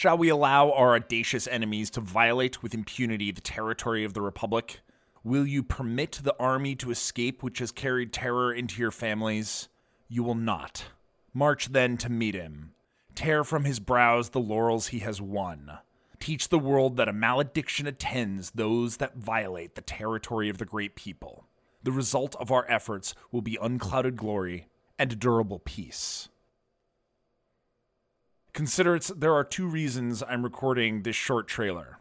Shall we allow our audacious enemies to violate with impunity the territory of the Republic? Will you permit the army to escape which has carried terror into your families? You will not. March then to meet him. Tear from his brows the laurels he has won. Teach the world that a malediction attends those that violate the territory of the great people. The result of our efforts will be unclouded glory and durable peace. Consider it's, there are two reasons I'm recording this short trailer.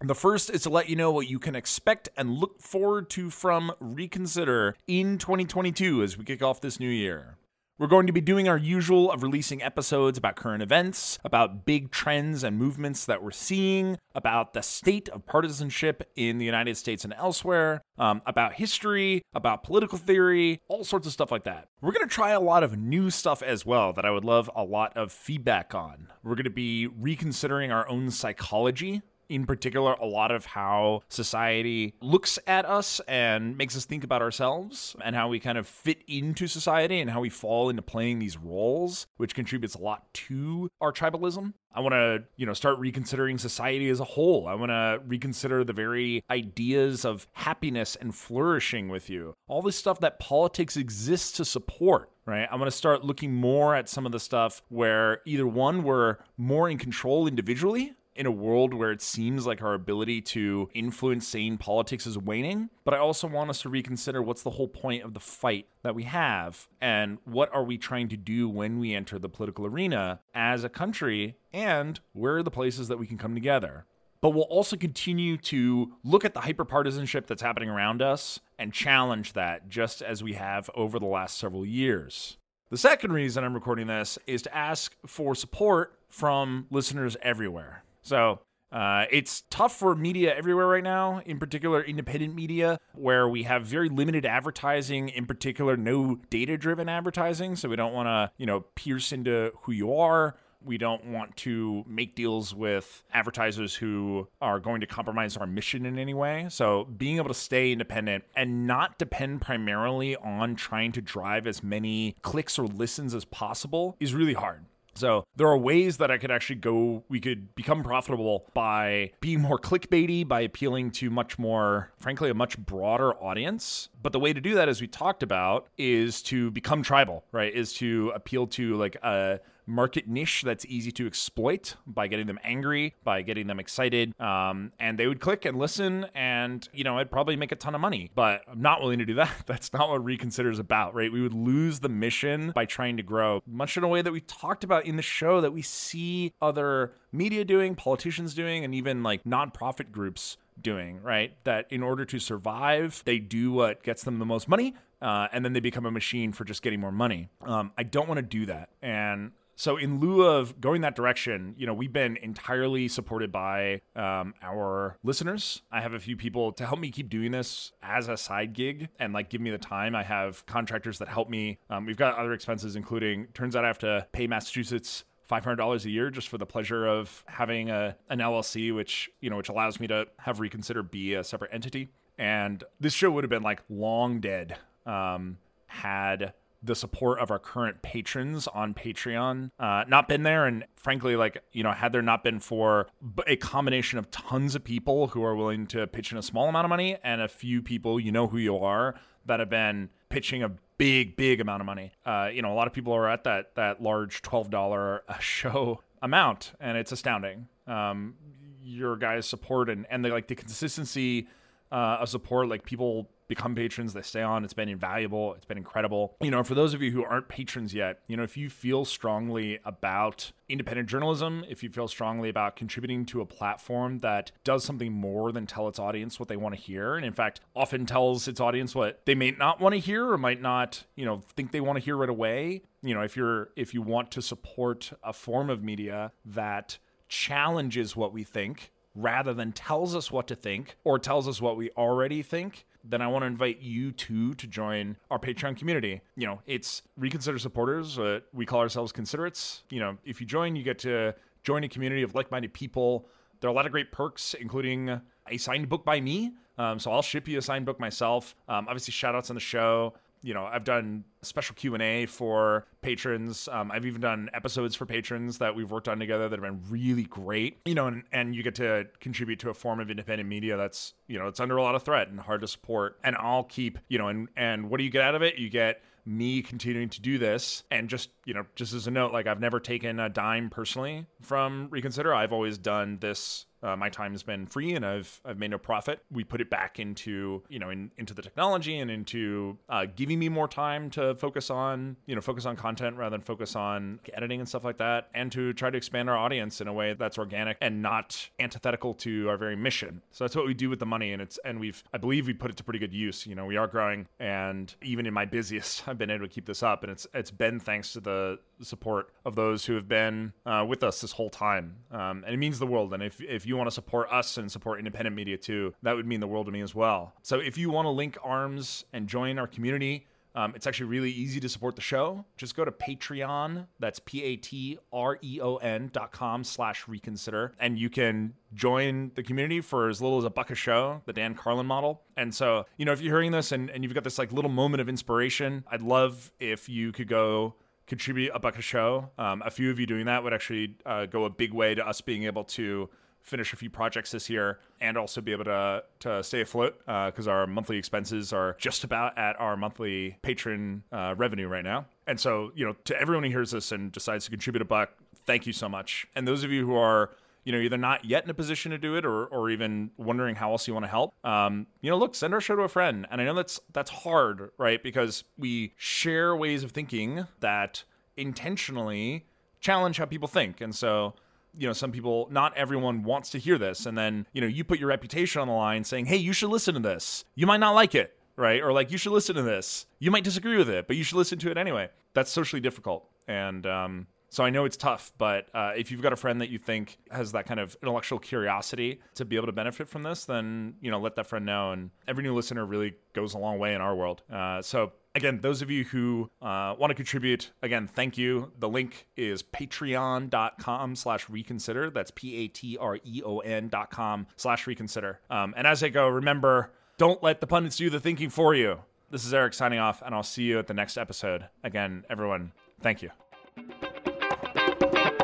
The first is to let you know what you can expect and look forward to from Reconsider in 2022 as we kick off this new year. We're going to be doing our usual of releasing episodes about current events, about big trends and movements that we're seeing, about the state of partisanship in the United States and elsewhere, um, about history, about political theory, all sorts of stuff like that. We're going to try a lot of new stuff as well that I would love a lot of feedback on. We're going to be reconsidering our own psychology in particular, a lot of how society looks at us and makes us think about ourselves and how we kind of fit into society and how we fall into playing these roles, which contributes a lot to our tribalism. I want to, you know, start reconsidering society as a whole. I want to reconsider the very ideas of happiness and flourishing with you. All this stuff that politics exists to support right? I want to start looking more at some of the stuff where either one, we're more in control individually in a world where it seems like our ability to influence sane politics is waning. But I also want us to reconsider what's the whole point of the fight that we have and what are we trying to do when we enter the political arena as a country and where are the places that we can come together. But we'll also continue to look at the hyperpartisanship that's happening around us and challenge that just as we have over the last several years. The second reason I'm recording this is to ask for support from listeners everywhere. So uh, it's tough for media everywhere right now, in particular independent media, where we have very limited advertising, in particular, no data driven advertising. So we don't want to, you know, pierce into who you are. We don't want to make deals with advertisers who are going to compromise our mission in any way. So, being able to stay independent and not depend primarily on trying to drive as many clicks or listens as possible is really hard. So there are ways that I could actually go, we could become profitable by being more clickbaity, by appealing to much more, frankly, a much broader audience. But the way to do that, as we talked about, is to become tribal, right? Is to appeal to like a market niche that's easy to exploit by getting them angry, by getting them excited. Um, and they would click and listen, and, you know, I'd probably make a ton of money. But I'm not willing to do that. That's not what Reconsider is about, right? We would lose the mission by trying to grow, much in a way that we talked about in the show that we see other media doing, politicians doing, and even like nonprofit groups doing, right? That in order to survive, they do what gets them the most money. Uh, and then they become a machine for just getting more money. Um, I don't want to do that. And so, in lieu of going that direction, you know, we've been entirely supported by um, our listeners. I have a few people to help me keep doing this as a side gig and like give me the time. I have contractors that help me. Um, we've got other expenses, including turns out I have to pay Massachusetts $500 a year just for the pleasure of having a, an LLC, which, you know, which allows me to have Reconsider be a separate entity. And this show would have been like long dead um, had the support of our current patrons on Patreon uh, not been there. And frankly, like, you know, had there not been for a combination of tons of people who are willing to pitch in a small amount of money and a few people, you know who you are, that have been pitching a big, big amount of money. Uh, you know, a lot of people are at that, that large $12 a show amount, and it's astounding. Um, your guys' support and, and the, like the consistency uh, of support, like people become patrons, they stay on. It's been invaluable. It's been incredible. You know, for those of you who aren't patrons yet, you know, if you feel strongly about independent journalism, if you feel strongly about contributing to a platform that does something more than tell its audience what they want to hear, and in fact, often tells its audience what they may not want to hear or might not, you know, think they want to hear right away. You know, if you're if you want to support a form of media that challenges what we think rather than tells us what to think or tells us what we already think, then I want to invite you too to join our Patreon community. You know, it's Reconsider supporters. Uh, we call ourselves Considerates. You know, if you join, you get to join a community of like minded people. There are a lot of great perks, including a signed book by me. Um, so I'll ship you a signed book myself. Um, obviously, shout outs on the show. You know, I've done special q&a for patrons. Um, i've even done episodes for patrons that we've worked on together that have been really great you know and, and you get to contribute to a form of independent media that's you know it's under a lot of threat and hard to support. And i'll keep you know and and what do you get out of it? You get me continuing to do this. And just you know just as a note like i've never taken a dime personally from reconsider. I've always done this uh, my time has been free and I've I've made no profit. We put it back into you know in, into the technology and into uh, giving me more time to focus on you know focus on content rather than focus on editing and stuff like that, and to try to expand our audience in a way that's organic and not antithetical to our very mission. So that's what we do with the money, and it's and we've I believe we put it to pretty good use. You know we are growing, and even in my busiest, I've been able to keep this up, and it's it's been thanks to the support of those who have been uh, with us this whole time, um, and it means the world. And if if you want to support us and support independent media too, that would mean the world to me as well. So if you want to link arms and join our community, um, it's actually really easy to support the show. Just go to Patreon. That's P A T R E O N dot com slash reconsider. And you can join the community for as little as a buck a show, the Dan Carlin model. And so, you know, if you're hearing this and, and you've got this like little moment of inspiration, I'd love if you could go contribute a buck a show. Um, a few of you doing that would actually uh, go a big way to us being able to finish a few projects this year and also be able to to stay afloat because uh, our monthly expenses are just about at our monthly patron uh, revenue right now. And so, you know, to everyone who hears this and decides to contribute a buck, thank you so much. And those of you who are you know, either not yet in a position to do it or, or even wondering how else you want to help, um, you know, look, send our show to a friend. And I know that's that's hard, right? Because we share ways of thinking that intentionally challenge how people think. And so you know some people not everyone wants to hear this. And then you know you put your reputation on the line saying hey you should listen to this. You might not like it right? Or like you should listen to this. You might disagree with it but you should listen to it anyway. That's socially difficult. And um, so I know it's tough, but uh, if you've got a friend that you think has that kind of intellectual curiosity to be able to benefit from this, then you know let that friend know. And every new listener really goes a long way in our world. Uh, so again, those of you who uh, want to contribute, again, thank you. The link is patreon.com slash reconsider. That's P-A-T-R-E-O-N dot com slash reconsider. Um, and as I go, remember, don't let the pundits do the thinking for you. This is Eric signing off, and I'll see you at the next episode. Again, everyone, thank you thank you